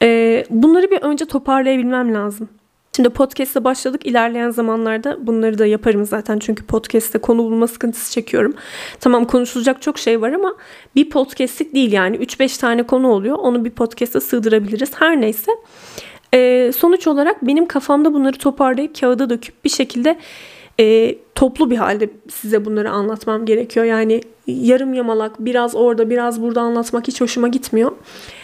E, bunları bir önce toparlayabilmem lazım. Şimdi podcast'e başladık. İlerleyen zamanlarda bunları da yaparım zaten. Çünkü podcast'te konu bulma sıkıntısı çekiyorum. Tamam konuşulacak çok şey var ama bir podcast'lik değil yani. 3-5 tane konu oluyor. Onu bir podcast'e sığdırabiliriz. Her neyse. Ee, sonuç olarak benim kafamda bunları toparlayıp kağıda döküp bir şekilde e, toplu bir halde size bunları anlatmam gerekiyor. Yani yarım yamalak biraz orada biraz burada anlatmak hiç hoşuma gitmiyor.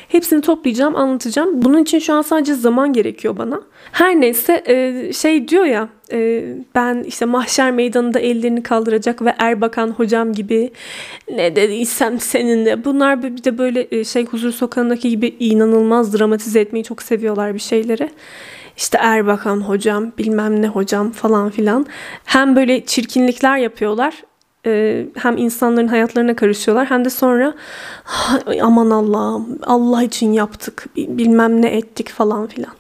Hepsini toplayacağım, anlatacağım. Bunun için şu an sadece zaman gerekiyor bana. Her neyse e, şey diyor ya e, ben işte mahşer meydanında ellerini kaldıracak ve Erbakan hocam gibi ne dediysem seninle. Bunlar bir de böyle e, şey huzur sokağındaki gibi inanılmaz dramatize etmeyi çok seviyorlar bir şeyleri işte Erbakan hocam bilmem ne hocam falan filan hem böyle çirkinlikler yapıyorlar hem insanların hayatlarına karışıyorlar hem de sonra aman Allah'ım Allah için yaptık bilmem ne ettik falan filan.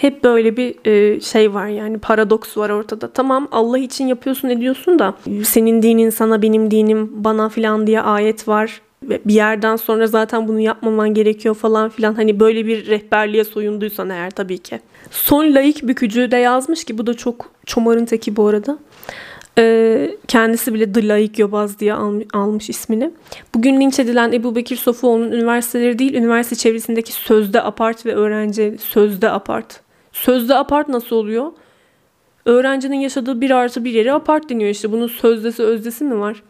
Hep böyle bir e, şey var yani paradoks var ortada. Tamam Allah için yapıyorsun ediyorsun da senin dinin sana benim dinim bana filan diye ayet var. Bir yerden sonra zaten bunu yapmaman gerekiyor falan filan. Hani böyle bir rehberliğe soyunduysan eğer tabii ki. Son laik bükücü de yazmış ki bu da çok çomarın teki bu arada. Ee, kendisi bile The Laik Yobaz diye almış ismini. Bugün linç edilen Ebu Bekir Sofuoğlu'nun üniversiteleri değil, üniversite çevresindeki sözde apart ve öğrenci sözde apart. Sözde apart nasıl oluyor? Öğrencinin yaşadığı bir artı bir yere apart deniyor işte. Bunun sözdesi özdesi mi var?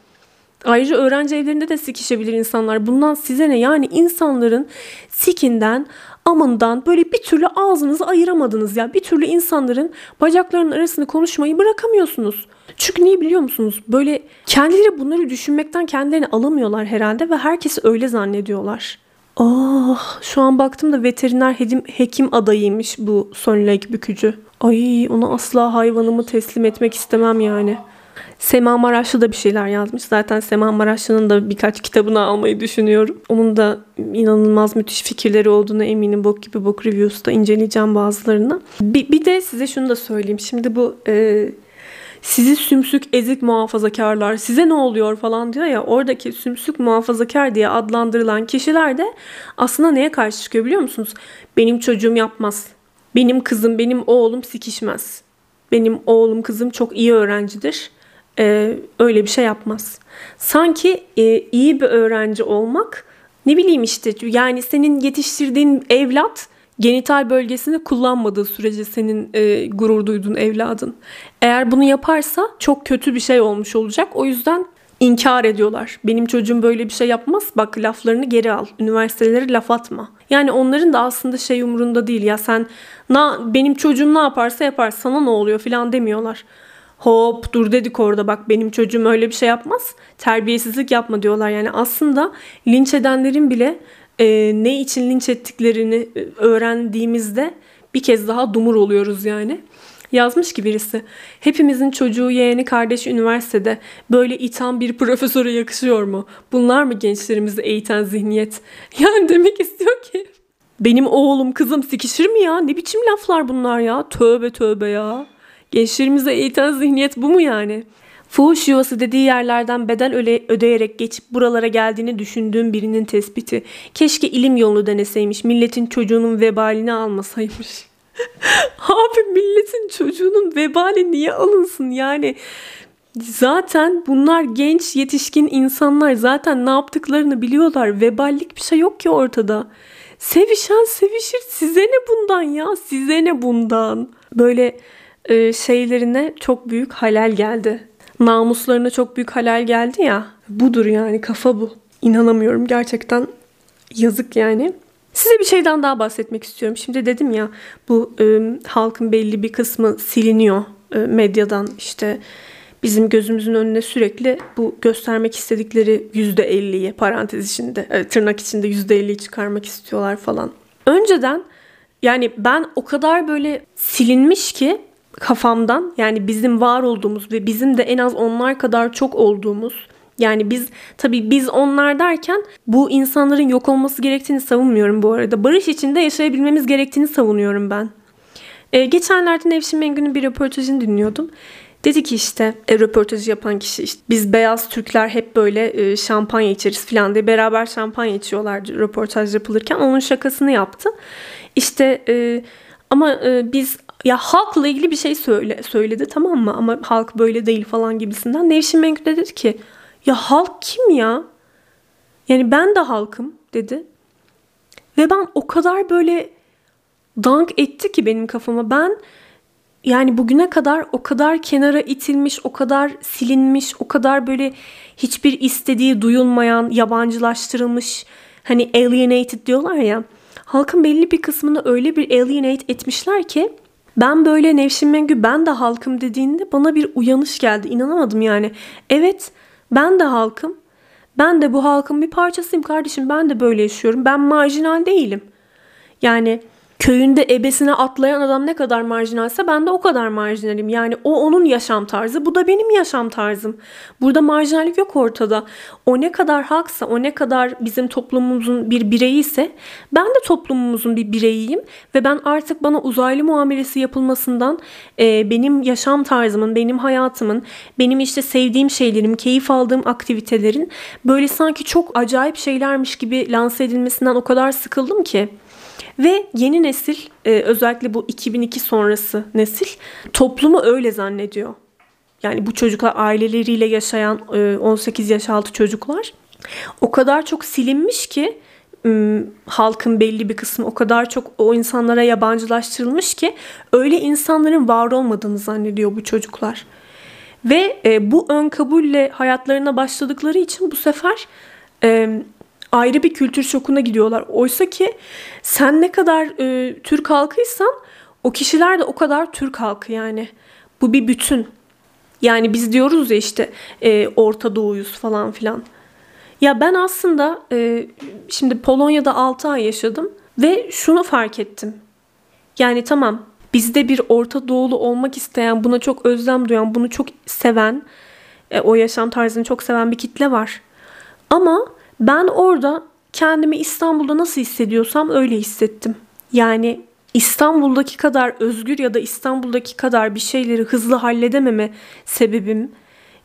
Ayrıca öğrenci evlerinde de sikişebilir insanlar. Bundan size ne? Yani insanların sikinden, amından böyle bir türlü ağzınızı ayıramadınız ya. Bir türlü insanların bacaklarının arasını konuşmayı bırakamıyorsunuz. Çünkü niye biliyor musunuz? Böyle kendileri bunları düşünmekten kendilerini alamıyorlar herhalde ve herkesi öyle zannediyorlar. Ah, şu an baktım da veteriner hekim, hekim adayıymış bu Sonilek bükücü. Ay ona asla hayvanımı teslim etmek istemem yani. Sema Maraşlı da bir şeyler yazmış. Zaten Sema Maraşlı'nın da birkaç kitabını almayı düşünüyorum. Onun da inanılmaz müthiş fikirleri olduğunu eminim. Bok gibi bok reviews'ta inceleyeceğim bazılarını. Bir, bir de size şunu da söyleyeyim. Şimdi bu e, sizi sümsük ezik muhafazakarlar size ne oluyor falan diyor ya oradaki sümsük muhafazakar diye adlandırılan kişiler de aslında neye karşı çıkıyor biliyor musunuz? Benim çocuğum yapmaz. Benim kızım, benim oğlum sikişmez. Benim oğlum, kızım çok iyi öğrencidir. Ee, öyle bir şey yapmaz. Sanki e, iyi bir öğrenci olmak ne bileyim işte yani senin yetiştirdiğin evlat genital bölgesini kullanmadığı sürece senin e, gurur duyduğun evladın. Eğer bunu yaparsa çok kötü bir şey olmuş olacak. O yüzden inkar ediyorlar. Benim çocuğum böyle bir şey yapmaz. Bak laflarını geri al. Üniversitelere laf atma. Yani onların da aslında şey umurunda değil. Ya sen na, benim çocuğum ne yaparsa yapar. Sana ne oluyor falan demiyorlar. Hop dur dedik orada bak benim çocuğum öyle bir şey yapmaz. Terbiyesizlik yapma diyorlar. Yani aslında linç edenlerin bile e, ne için linç ettiklerini e, öğrendiğimizde bir kez daha dumur oluyoruz yani. Yazmış ki birisi. Hepimizin çocuğu, yeğeni, kardeşi üniversitede. Böyle itham bir profesöre yakışıyor mu? Bunlar mı gençlerimizi eğiten zihniyet? <laughs> Yani demek istiyor ki benim oğlum kızım sikişir mi ya? Ne biçim laflar bunlar ya? Tövbe tövbe ya. Gençlerimize eğiten zihniyet bu mu yani? Fuhuş yuvası dediği yerlerden bedel öle, ödeyerek geçip buralara geldiğini düşündüğüm birinin tespiti. Keşke ilim yolunu deneseymiş. Milletin çocuğunun vebalini almasaymış. <laughs> Abi milletin çocuğunun vebali niye alınsın yani? Zaten bunlar genç yetişkin insanlar zaten ne yaptıklarını biliyorlar. Veballik bir şey yok ki ortada. Sevişen sevişir size ne bundan ya size ne bundan. Böyle e, şeylerine çok büyük halal geldi namuslarına çok büyük halal geldi ya. Budur yani kafa bu. İnanamıyorum gerçekten yazık yani. Size bir şeyden daha bahsetmek istiyorum. Şimdi dedim ya bu e, halkın belli bir kısmı siliniyor e, medyadan işte bizim gözümüzün önüne sürekli bu göstermek istedikleri %50'yi parantez içinde e, tırnak içinde %50'yi çıkarmak istiyorlar falan. Önceden yani ben o kadar böyle silinmiş ki kafamdan yani bizim var olduğumuz ve bizim de en az onlar kadar çok olduğumuz yani biz tabii biz onlar derken bu insanların yok olması gerektiğini savunmuyorum bu arada. Barış içinde yaşayabilmemiz gerektiğini savunuyorum ben. Ee, geçenlerde Nevşin Mengü'nün bir röportajını dinliyordum. Dedi ki işte e, röportajı yapan kişi işte biz beyaz Türkler hep böyle e, şampanya içeriz falan diye beraber şampanya içiyorlardı röportaj yapılırken. Onun şakasını yaptı. İşte e, ama e, biz ya halkla ilgili bir şey söyle, söyledi tamam mı ama halk böyle değil falan gibisinden. Nevşin Mengü de dedi ki ya halk kim ya? Yani ben de halkım dedi. Ve ben o kadar böyle dank etti ki benim kafama. Ben yani bugüne kadar o kadar kenara itilmiş, o kadar silinmiş, o kadar böyle hiçbir istediği duyulmayan, yabancılaştırılmış hani alienated diyorlar ya. Halkın belli bir kısmını öyle bir alienate etmişler ki ben böyle Nevşin Mengü ben de halkım dediğinde bana bir uyanış geldi. İnanamadım yani. Evet ben de halkım. Ben de bu halkın bir parçasıyım kardeşim. Ben de böyle yaşıyorum. Ben marjinal değilim. Yani köyünde ebesine atlayan adam ne kadar marjinalse ben de o kadar marjinalim. Yani o onun yaşam tarzı, bu da benim yaşam tarzım. Burada marjinallik yok ortada. O ne kadar haksa, o ne kadar bizim toplumumuzun bir bireyi ise ben de toplumumuzun bir bireyiyim ve ben artık bana uzaylı muamelesi yapılmasından e, benim yaşam tarzımın, benim hayatımın, benim işte sevdiğim şeylerim, keyif aldığım aktivitelerin böyle sanki çok acayip şeylermiş gibi lanse edilmesinden o kadar sıkıldım ki. Ve yeni nesil e, özellikle bu 2002 sonrası nesil toplumu öyle zannediyor. Yani bu çocuklar aileleriyle yaşayan 18 e, yaş altı çocuklar o kadar çok silinmiş ki halkın belli bir kısmı o kadar çok o insanlara yabancılaştırılmış ki öyle insanların var olmadığını zannediyor bu çocuklar. Ve e, bu ön kabulle hayatlarına başladıkları için bu sefer ayrı bir kültür şokuna gidiyorlar. Oysa ki sen ne kadar e, Türk halkıysan o kişiler de o kadar Türk halkı yani. Bu bir bütün. Yani biz diyoruz ya işte e, Orta Doğuyuz falan filan. Ya ben aslında e, şimdi Polonya'da 6 ay yaşadım ve şunu fark ettim. Yani tamam bizde bir Orta Doğulu olmak isteyen, buna çok özlem duyan, bunu çok seven, e, o yaşam tarzını çok seven bir kitle var. Ama ben orada kendimi İstanbul'da nasıl hissediyorsam öyle hissettim. Yani İstanbul'daki kadar özgür ya da İstanbul'daki kadar bir şeyleri hızlı halledememe sebebim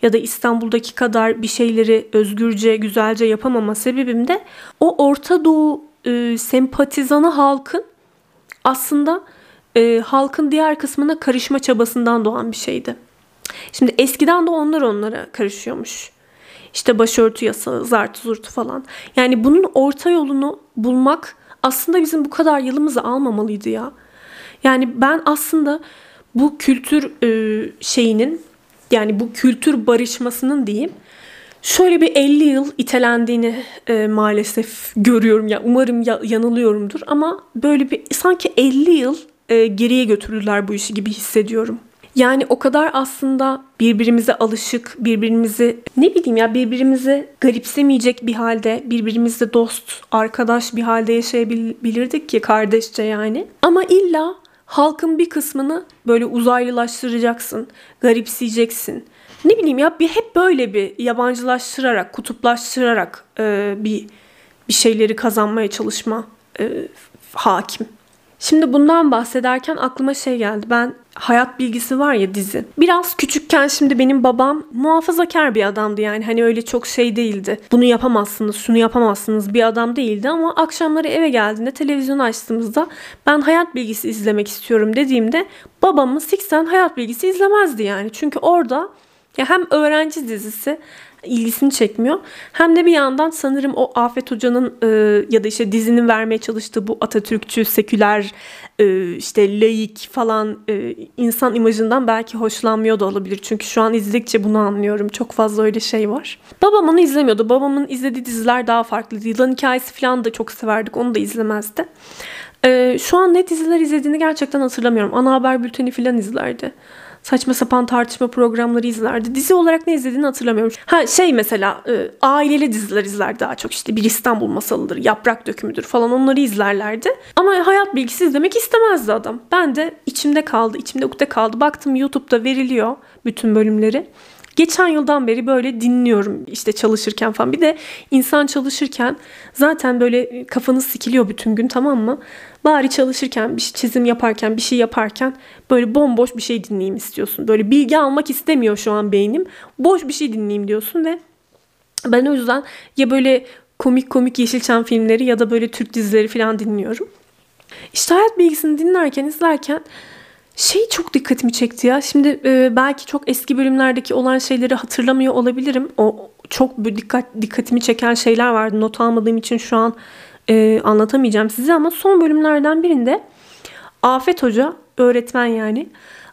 ya da İstanbul'daki kadar bir şeyleri özgürce, güzelce yapamama sebebim de o Orta Doğu e, sempatizanı halkın aslında e, halkın diğer kısmına karışma çabasından doğan bir şeydi. Şimdi eskiden de onlar onlara karışıyormuş. İşte başörtü yasağı, zartı zurtu falan. Yani bunun orta yolunu bulmak aslında bizim bu kadar yılımızı almamalıydı ya. Yani ben aslında bu kültür e, şeyinin yani bu kültür barışmasının diyeyim şöyle bir 50 yıl itelendiğini e, maalesef görüyorum. Ya umarım ya, yanılıyorumdur ama böyle bir sanki 50 yıl e, geriye götürürler bu işi gibi hissediyorum. Yani o kadar aslında birbirimize alışık, birbirimizi ne bileyim ya birbirimizi garipsemeyecek bir halde, birbirimizle dost, arkadaş bir halde yaşayabilirdik ki kardeşçe yani. Ama illa halkın bir kısmını böyle uzaylılaştıracaksın, garipseyeceksin. Ne bileyim ya bir hep böyle bir yabancılaştırarak, kutuplaştırarak e, bir bir şeyleri kazanmaya çalışma e, hakim. Şimdi bundan bahsederken aklıma şey geldi. Ben Hayat Bilgisi var ya dizi. Biraz küçükken şimdi benim babam muhafazakar bir adamdı yani. Hani öyle çok şey değildi. Bunu yapamazsınız, şunu yapamazsınız bir adam değildi ama akşamları eve geldiğinde televizyon açtığımızda ben Hayat Bilgisi izlemek istiyorum dediğimde babamın siksen Hayat Bilgisi izlemezdi yani. Çünkü orada ya hem öğrenci dizisi ilgisini çekmiyor. Hem de bir yandan sanırım o Afet Hoca'nın e, ya da işte dizinin vermeye çalıştığı bu Atatürkçü, seküler, e, işte laik falan e, insan imajından belki hoşlanmıyor da olabilir. Çünkü şu an izledikçe bunu anlıyorum. Çok fazla öyle şey var. Babam onu izlemiyordu. Babamın izlediği diziler daha farklıydı. Yılan hikayesi falan da çok severdik. Onu da izlemezdi. E, şu an ne diziler izlediğini gerçekten hatırlamıyorum. Ana haber bülteni falan izlerdi saçma sapan tartışma programları izlerdi. Dizi olarak ne izlediğini hatırlamıyorum. Ha şey mesela e, aileli diziler izler daha çok işte bir İstanbul masalıdır, yaprak dökümüdür falan onları izlerlerdi. Ama hayat bilgisi izlemek istemezdi adam. Ben de içimde kaldı, içimde ukde kaldı. Baktım YouTube'da veriliyor bütün bölümleri. Geçen yıldan beri böyle dinliyorum işte çalışırken falan. Bir de insan çalışırken zaten böyle kafanız sikiliyor bütün gün tamam mı? Bari çalışırken, bir çizim yaparken, bir şey yaparken böyle bomboş bir şey dinleyeyim istiyorsun. Böyle bilgi almak istemiyor şu an beynim. Boş bir şey dinleyeyim diyorsun ve ben o yüzden ya böyle komik komik Yeşilçam filmleri ya da böyle Türk dizileri falan dinliyorum. İşte hayat bilgisini dinlerken, izlerken şey çok dikkatimi çekti ya. Şimdi e, belki çok eski bölümlerdeki olan şeyleri hatırlamıyor olabilirim. O çok dikkat dikkatimi çeken şeyler vardı. Not almadığım için şu an e, anlatamayacağım size ama son bölümlerden birinde Afet Hoca, öğretmen yani,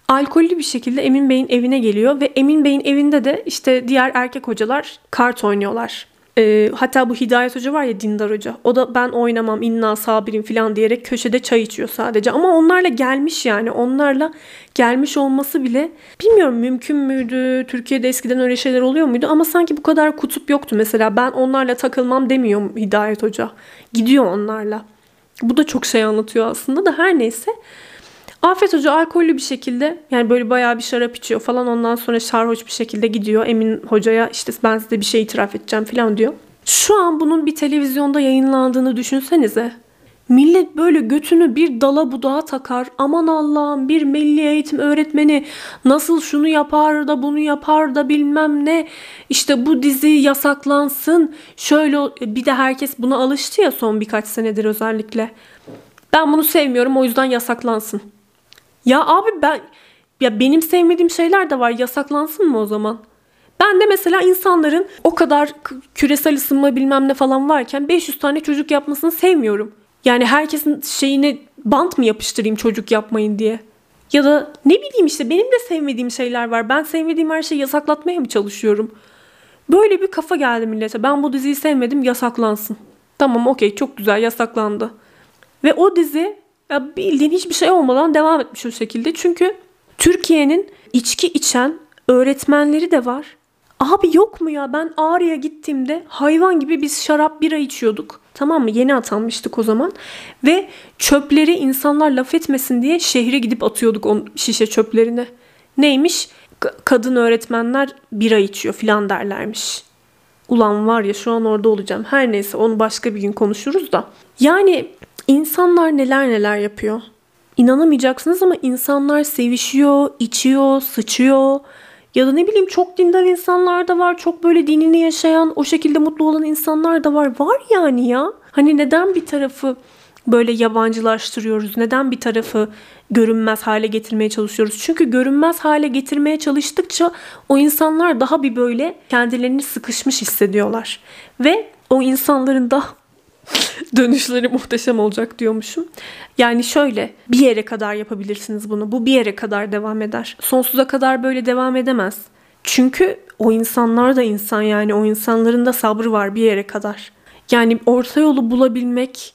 alkollü bir şekilde Emin Bey'in evine geliyor ve Emin Bey'in evinde de işte diğer erkek hocalar kart oynuyorlar. E, hatta bu Hidayet Hoca var ya Dindar Hoca. O da ben oynamam inna sabirim falan diyerek köşede çay içiyor sadece. Ama onlarla gelmiş yani. Onlarla gelmiş olması bile bilmiyorum mümkün müydü? Türkiye'de eskiden öyle şeyler oluyor muydu? Ama sanki bu kadar kutup yoktu mesela. Ben onlarla takılmam demiyor Hidayet Hoca. Gidiyor onlarla. Bu da çok şey anlatıyor aslında da her neyse. Afet Hoca alkollü bir şekilde yani böyle bayağı bir şarap içiyor falan ondan sonra sarhoş bir şekilde gidiyor. Emin Hoca'ya işte ben size bir şey itiraf edeceğim falan diyor. Şu an bunun bir televizyonda yayınlandığını düşünsenize. Millet böyle götünü bir dala budağa takar. Aman Allah'ım bir milli eğitim öğretmeni nasıl şunu yapar da bunu yapar da bilmem ne. İşte bu dizi yasaklansın. Şöyle bir de herkes buna alıştı ya son birkaç senedir özellikle. Ben bunu sevmiyorum o yüzden yasaklansın. Ya abi ben ya benim sevmediğim şeyler de var. Yasaklansın mı o zaman? Ben de mesela insanların o kadar küresel ısınma bilmem ne falan varken 500 tane çocuk yapmasını sevmiyorum. Yani herkesin şeyine bant mı yapıştırayım çocuk yapmayın diye. Ya da ne bileyim işte benim de sevmediğim şeyler var. Ben sevmediğim her şeyi yasaklatmaya mı çalışıyorum? Böyle bir kafa geldi millete. Ben bu diziyi sevmedim yasaklansın. Tamam okey çok güzel yasaklandı. Ve o dizi ya bildiğin hiçbir şey olmadan devam etmiş o şekilde. Çünkü Türkiye'nin içki içen öğretmenleri de var. Abi yok mu ya ben Ağrı'ya gittiğimde hayvan gibi biz şarap bira içiyorduk. Tamam mı? Yeni atanmıştık o zaman. Ve çöpleri insanlar laf etmesin diye şehre gidip atıyorduk o şişe çöplerini. Neymiş? Kadın öğretmenler bira içiyor filan derlermiş. Ulan var ya şu an orada olacağım. Her neyse onu başka bir gün konuşuruz da. Yani insanlar neler neler yapıyor. İnanamayacaksınız ama insanlar sevişiyor, içiyor, sıçıyor. Ya da ne bileyim çok dindar insanlar da var. Çok böyle dinini yaşayan, o şekilde mutlu olan insanlar da var. Var yani ya. Hani neden bir tarafı böyle yabancılaştırıyoruz? Neden bir tarafı görünmez hale getirmeye çalışıyoruz? Çünkü görünmez hale getirmeye çalıştıkça o insanlar daha bir böyle kendilerini sıkışmış hissediyorlar. Ve o insanların da <laughs> dönüşleri muhteşem olacak diyormuşum. Yani şöyle bir yere kadar yapabilirsiniz bunu. Bu bir yere kadar devam eder. Sonsuza kadar böyle devam edemez. Çünkü o insanlar da insan yani o insanların da sabrı var bir yere kadar. Yani orta yolu bulabilmek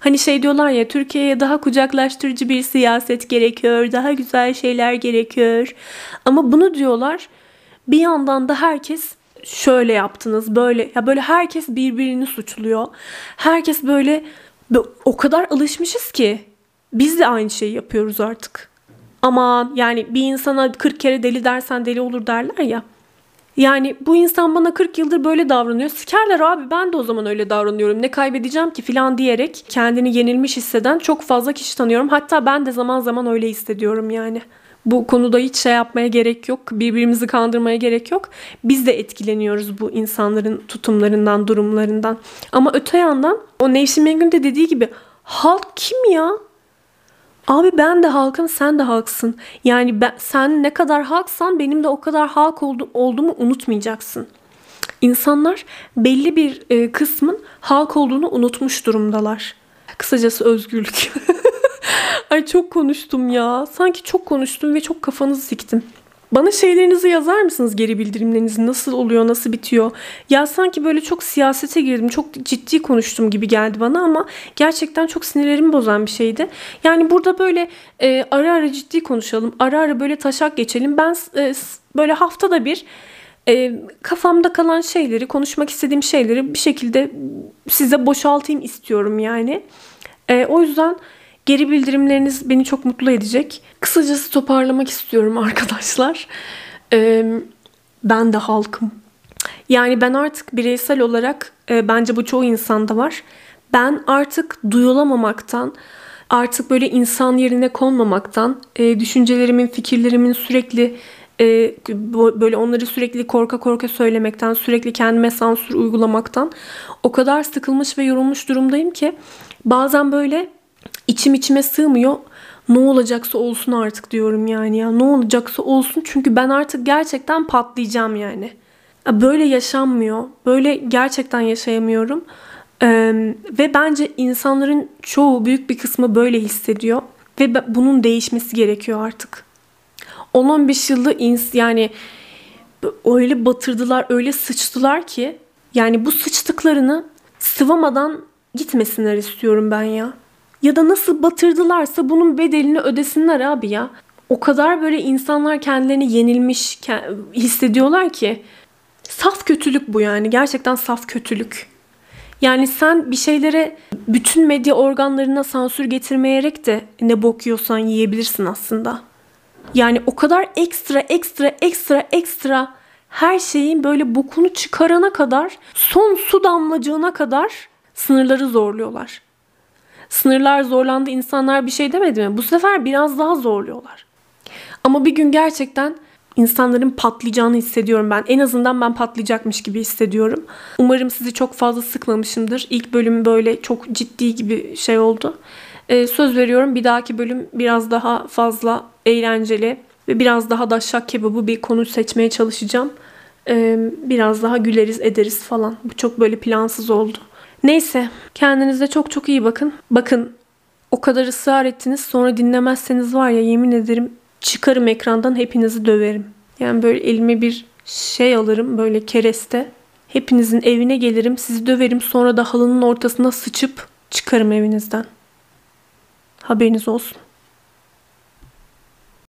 Hani şey diyorlar ya Türkiye'ye daha kucaklaştırıcı bir siyaset gerekiyor, daha güzel şeyler gerekiyor. Ama bunu diyorlar. Bir yandan da herkes şöyle yaptınız, böyle ya böyle herkes birbirini suçluyor. Herkes böyle o kadar alışmışız ki biz de aynı şeyi yapıyoruz artık. Ama yani bir insana 40 kere deli dersen deli olur derler ya. Yani bu insan bana 40 yıldır böyle davranıyor. Sikerler abi ben de o zaman öyle davranıyorum. Ne kaybedeceğim ki filan diyerek kendini yenilmiş hisseden çok fazla kişi tanıyorum. Hatta ben de zaman zaman öyle hissediyorum yani. Bu konuda hiç şey yapmaya gerek yok. Birbirimizi kandırmaya gerek yok. Biz de etkileniyoruz bu insanların tutumlarından, durumlarından. Ama öte yandan o Nevşin Mengün de dediği gibi halk kim ya? Abi ben de halkım sen de halksın. Yani ben, sen ne kadar halksan benim de o kadar halk oldu, olduğumu unutmayacaksın. İnsanlar belli bir e, kısmın halk olduğunu unutmuş durumdalar. Kısacası özgürlük. <laughs> Ay çok konuştum ya. Sanki çok konuştum ve çok kafanızı siktim. Bana şeylerinizi yazar mısınız geri bildirimlerinizi? Nasıl oluyor, nasıl bitiyor? Ya sanki böyle çok siyasete girdim, çok ciddi konuştum gibi geldi bana ama gerçekten çok sinirlerimi bozan bir şeydi. Yani burada böyle e, ara ara ciddi konuşalım, ara ara böyle taşak geçelim. Ben e, böyle haftada bir e, kafamda kalan şeyleri, konuşmak istediğim şeyleri bir şekilde size boşaltayım istiyorum yani. E, o yüzden Geri bildirimleriniz beni çok mutlu edecek. Kısacası toparlamak istiyorum <laughs> arkadaşlar. Ee, ben de halkım. Yani ben artık bireysel olarak e, bence bu çoğu insanda var. Ben artık duyulamamaktan, artık böyle insan yerine konmamaktan, e, düşüncelerimin, fikirlerimin sürekli e, böyle onları sürekli korka korka söylemekten, sürekli kendime sansür uygulamaktan o kadar sıkılmış ve yorulmuş durumdayım ki bazen böyle içim içime sığmıyor. Ne olacaksa olsun artık diyorum yani ya. Ne olacaksa olsun çünkü ben artık gerçekten patlayacağım yani. Böyle yaşanmıyor. Böyle gerçekten yaşayamıyorum. Ee, ve bence insanların çoğu büyük bir kısmı böyle hissediyor. Ve bunun değişmesi gerekiyor artık. 10-15 yılda ins yani öyle batırdılar, öyle sıçtılar ki yani bu sıçtıklarını sıvamadan gitmesinler istiyorum ben ya. Ya da nasıl batırdılarsa bunun bedelini ödesinler abi ya. O kadar böyle insanlar kendilerini yenilmiş hissediyorlar ki. Saf kötülük bu yani. Gerçekten saf kötülük. Yani sen bir şeylere bütün medya organlarına sansür getirmeyerek de ne bok yiyorsan yiyebilirsin aslında. Yani o kadar ekstra ekstra ekstra ekstra her şeyin böyle bokunu çıkarana kadar son su damlacığına kadar sınırları zorluyorlar. Sınırlar zorlandı insanlar bir şey demedi mi? Bu sefer biraz daha zorluyorlar. Ama bir gün gerçekten insanların patlayacağını hissediyorum ben. En azından ben patlayacakmış gibi hissediyorum. Umarım sizi çok fazla sıkmamışımdır. İlk bölüm böyle çok ciddi gibi şey oldu. Ee, söz veriyorum bir dahaki bölüm biraz daha fazla eğlenceli ve biraz daha da şak kebabı bir konu seçmeye çalışacağım. Ee, biraz daha güleriz ederiz falan. Bu çok böyle plansız oldu. Neyse kendinize çok çok iyi bakın. Bakın o kadar ısrar ettiniz sonra dinlemezseniz var ya yemin ederim çıkarım ekrandan hepinizi döverim. Yani böyle elime bir şey alırım böyle kereste. Hepinizin evine gelirim sizi döverim sonra da halının ortasına sıçıp çıkarım evinizden. Haberiniz olsun.